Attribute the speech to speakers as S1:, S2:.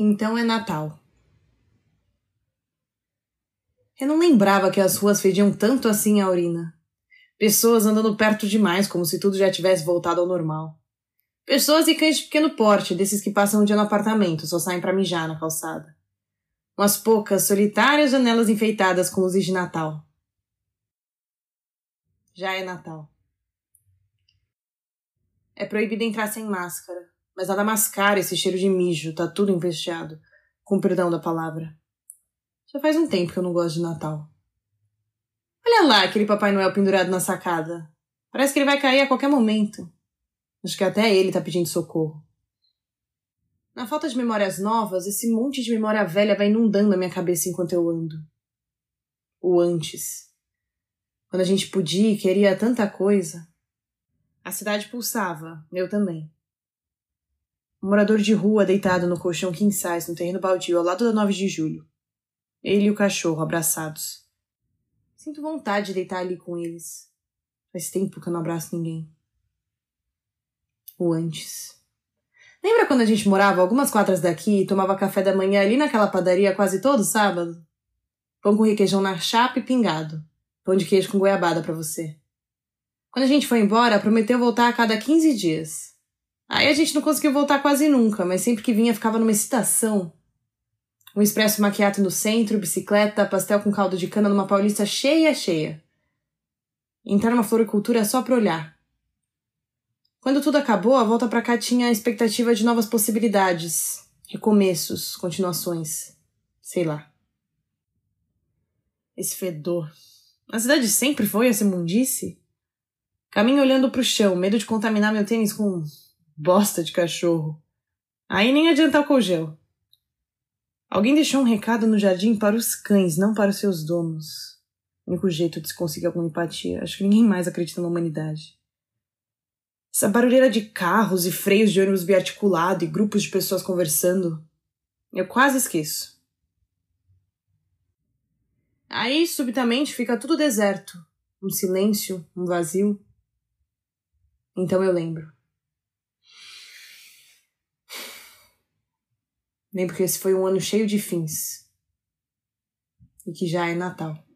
S1: Então é Natal. Eu não lembrava que as ruas fediam tanto assim a urina. Pessoas andando perto demais, como se tudo já tivesse voltado ao normal. Pessoas e cães de pequeno porte, desses que passam o um dia no apartamento, só saem para mijar na calçada. Umas poucas, solitárias janelas enfeitadas com luzes de Natal. Já é Natal. É proibido entrar sem máscara mas nada mascara esse cheiro de mijo, tá tudo empesteado, com perdão da palavra. Já faz um tempo que eu não gosto de Natal. Olha lá aquele Papai Noel pendurado na sacada. Parece que ele vai cair a qualquer momento. Acho que até ele tá pedindo socorro. Na falta de memórias novas, esse monte de memória velha vai inundando a minha cabeça enquanto eu ando. O antes. Quando a gente podia e queria tanta coisa. A cidade pulsava, eu também. Um morador de rua deitado no colchão king size no terreno baldio ao lado da 9 de julho. Ele e o cachorro abraçados. Sinto vontade de deitar ali com eles. Faz tempo que eu não abraço ninguém. O antes. Lembra quando a gente morava algumas quadras daqui e tomava café da manhã ali naquela padaria quase todo sábado? Pão com requeijão na chapa e pingado. Pão de queijo com goiabada para você. Quando a gente foi embora, prometeu voltar a cada 15 dias. Aí a gente não conseguiu voltar quase nunca, mas sempre que vinha ficava numa excitação. Um expresso maquiato no centro, bicicleta, pastel com caldo de cana numa paulista cheia, cheia. Entrar numa floricultura só pra olhar. Quando tudo acabou, a volta para cá tinha a expectativa de novas possibilidades, recomeços, continuações. Sei lá. Esse fedor. A cidade sempre foi essa mundice? Caminho olhando pro chão, medo de contaminar meu tênis com Bosta de cachorro. Aí nem adianta o gel. Alguém deixou um recado no jardim para os cães, não para os seus donos. O único jeito de se conseguir alguma empatia. Acho que ninguém mais acredita na humanidade. Essa barulheira de carros e freios de ônibus biarticulado e grupos de pessoas conversando. Eu quase esqueço. Aí, subitamente, fica tudo deserto. Um silêncio, um vazio. Então eu lembro. Lembro que esse foi um ano cheio de fins. E que já é Natal.